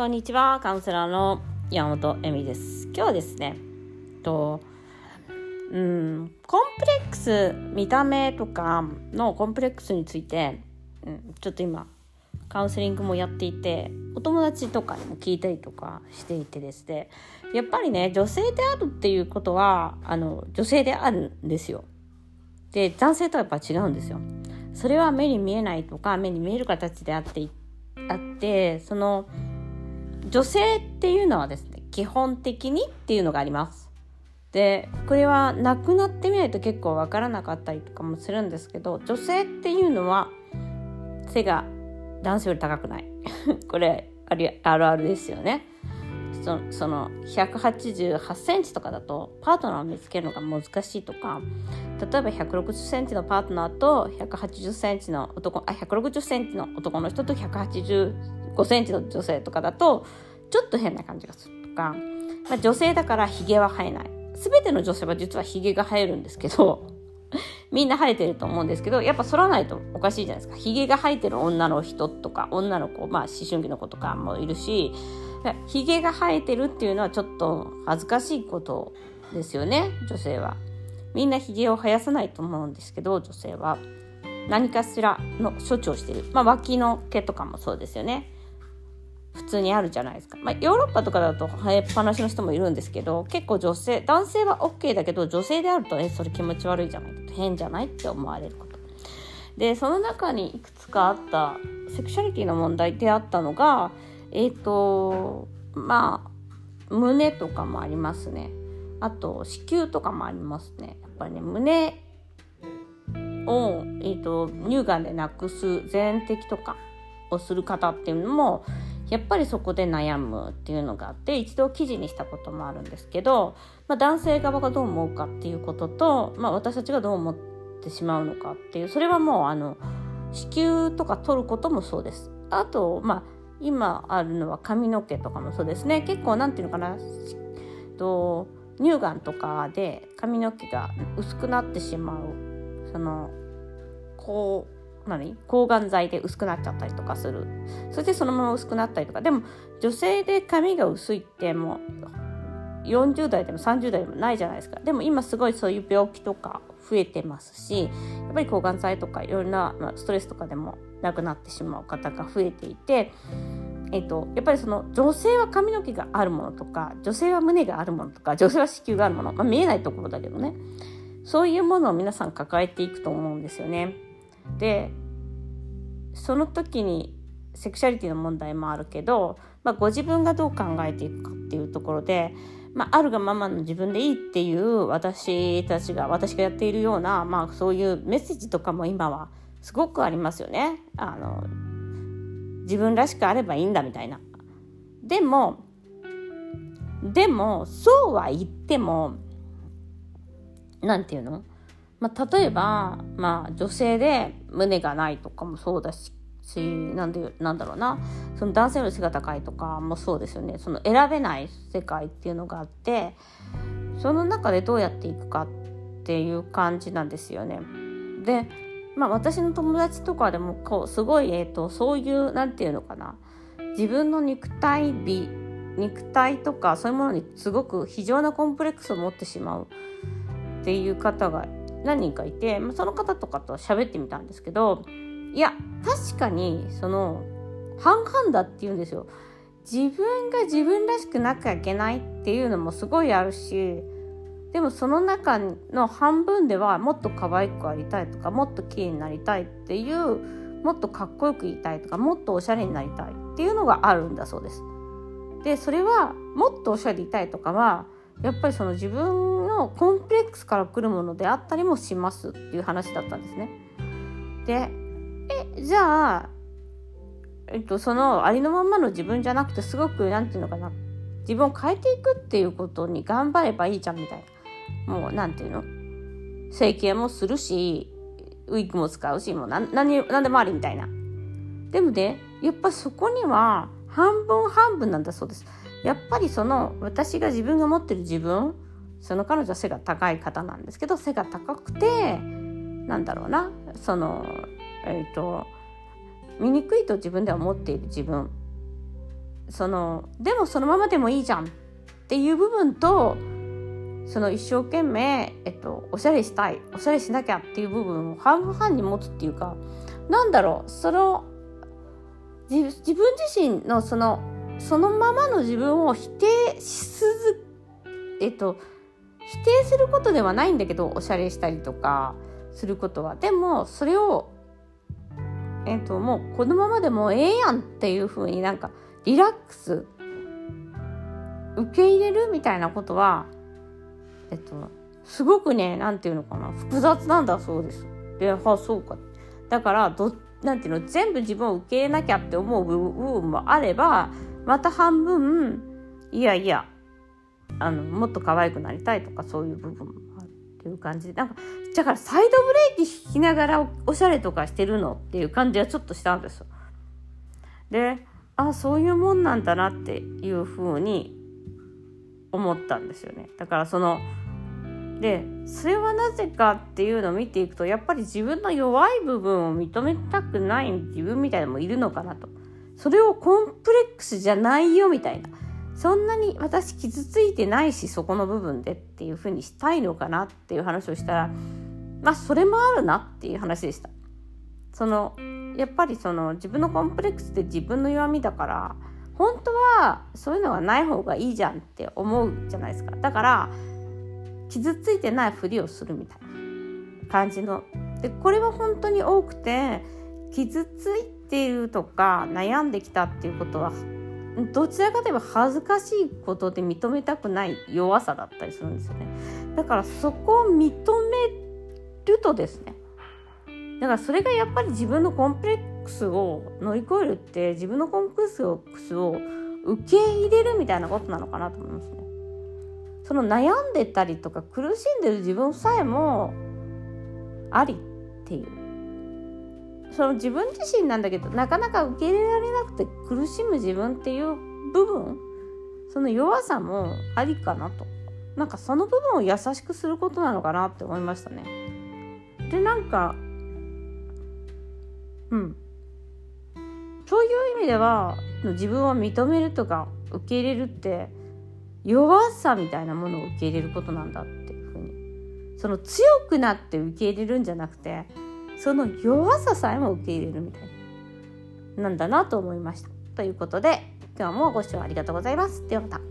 こんにちは。カウンセラーの山本恵美です。今日はですね、と、うん、コンプレックス、見た目とかのコンプレックスについて、うん、ちょっと今、カウンセリングもやっていて、お友達とかにも聞いたりとかしていてですね、やっぱりね、女性であるっていうことは、あの、女性であるんですよ。で、男性とはやっぱ違うんですよ。それは目に見えないとか、目に見える形であってあってその女性っていうのはですね基本的にっていうのがあります。でこれは亡くなってみないと結構わからなかったりとかもするんですけど女性っていうのは背が男性より高くない これあるあるあるですよね。そその188センチとかだとパートナーを見つけるのが難しいとか例えば160センチのパートナーと180センチの男あ160センチの男の人と5センチの女性とかだとちょっと変な感じがするとか、まあ、女性だからヒゲは生えない。全ての女性は実はヒゲが生えるんですけど みんな生えてると思うんですけどやっぱ剃らないとおかしいじゃないですか。ヒゲが生えてる女の人とか女の子まあ思春期の子とかもいるしヒゲが生えてるっていうのはちょっと恥ずかしいことですよね女性は。みんなヒゲを生やさないと思うんですけど女性は。何かしらの処置をしてる、まあ、脇の毛とかもそうですよね。普通にあるじゃないですか、まあ、ヨーロッパとかだと生えっぱなしの人もいるんですけど結構女性男性は OK だけど女性であるとえそれ気持ち悪いじゃない変じゃないって思われること。でその中にいくつかあったセクシャリティの問題であったのがえっ、ー、とまあ胸とかもありますね。あと子宮とかもありますね。やっぱりね胸を、えーと、乳がんでなくす全摘とかをする方っていうのもやっぱりそこで悩むっていうのがあって一度記事にしたこともあるんですけど、まあ、男性側がどう思うかっていうことと、まあ、私たちがどう思ってしまうのかっていうそれはもうあの子宮とか取ることもそうです。あと、まあ、今あるのは髪の毛とかもそうですね結構なんていうのかなと乳がんとかで髪の毛が薄くなってしまうそのこう何？抗がん剤で薄くなっちゃったりとかする。そしてそのまま薄くなったりとか。でも女性で髪が薄いってもう40代でも30代でもないじゃないですか。でも今すごいそういう病気とか増えてますしやっぱり抗がん剤とかいろんな、まあ、ストレスとかでも亡くなってしまう方が増えていてえっと、やっぱりその女性は髪の毛があるものとか女性は胸があるものとか女性は子宮があるもの、まあ、見えないところだけどね。そういうものを皆さん抱えていくと思うんですよね。でその時にセクシャリティの問題もあるけど、まあ、ご自分がどう考えていくかっていうところで、まあ、あるがままの自分でいいっていう私たちが私がやっているような、まあ、そういうメッセージとかも今はすごくありますよね。あの自分らしくあればいいんだみたいな。でもでもそうは言っても何て言うの、まあ、例えば、まあ、女性で胸がないとかもそうだしなんでなんだろうな。その男性より背が高いとかもそうですよね。その選べない世界っていうのがあってその中でどうやっていくかっていう感じなんですよね。でまあ、私の友達とかでもこうすごい、えーと、そういう何て言うのかな。自分の肉体美肉体とかそういうものにすごく非常なコンプレックスを持ってしまうっていう方が何人かいて、まあ、その方とかと喋ってみたんですけどいや確かにその半々だって言うんですよ。自分が自分らしくなきゃいけないっていうのもすごいあるしでもその中の半分ではもっと可愛くありたいとかもっと綺麗になりたいっていうもっとかっこよく言いたいとかもっとおしゃれになりたいっていうのがあるんだそうです。でそれはもっとおしゃれでいたいとかはやっぱりその自分のコンプレックスから来るものであったりもしますっていう話だったんですね。でえじゃあ、えっと、そのありのままの自分じゃなくてすごく何て言うのかな自分を変えていくっていうことに頑張ればいいじゃんみたいな。もう何て言うの？整形もするしウィッグも使うしもう何何何でもありみたいなでもねやっぱそこには半分半分なんだそうですやっぱりその私が自分が持ってる自分その彼女は背が高い方なんですけど背が高くてなんだろうなそのえっ、ー、と醜いと自分では思っている自分。そのでもそのままでもいいじゃんっていう部分とその一生懸命、えっと、おしゃれしたいおしゃれしなきゃっていう部分を半々に持つっていうかなんだろうその自分自身のそのそのままの自分を否定し続えっと否定することではないんだけどおしゃれしたりとかすることは。でもそれをえっともうこのままでもええやんっていう風になんかリラックス受け入れるみたいなことはえっとすごくね何て言うのかな複雑なんだ。そうです。であそうか。だからどなんていうの全部自分を受け入れなきゃって思う部分もあればまた半分いやいやあのもっと可愛くなりたいとかそういう部分もあるっていう感じでなんかだからサイドブレーキ引きながらおしゃれとかしてるのっていう感じはちょっとしたんですよ。であそういうもんなんだなっていうふうに思ったんですよね。だからそのでそれはなぜかっていうのを見ていくとやっぱり自分の弱い部分を認めたくない自分みたいなのもいるのかなとそれをコンプレックスじゃないよみたいなそんなに私傷ついてないしそこの部分でっていうふうにしたいのかなっていう話をしたらまあそれもあるなっていう話でした。そのやっぱりその自分のコンプレックスって自分の弱みだから本当はそういうのがない方がいいじゃんって思うじゃないですか。だから傷ついてないふりをするみたいな感じの。でこれは本当に多くて傷ついているとか悩んできたっていうことはどちらかといえば恥ずかしいことで認めたくない弱さだったりするんですよねだからそこを認めるとですねだからそれがやっぱり自分のコンプレックスを乗り越えるって自分のコンプレックスを受け入れるみたいなことなのかなと思いますね。その悩んでたりとか苦しんでる自分さえもありっていうその自分自身なんだけどなかなか受け入れられなくて苦しむ自分っていう部分その弱さもありかなと。なんかその部分を優しくすることなのかなって思いましたね。でなんかうん。そういう意味では自分を認めるとか受け入れるって弱さみたいなものを受け入れることなんだっていうふうに。その強くなって受け入れるんじゃなくてその弱ささえも受け入れるみたいななんだなと思いました。ということで今日もご視聴ありがとうございます。ではまた。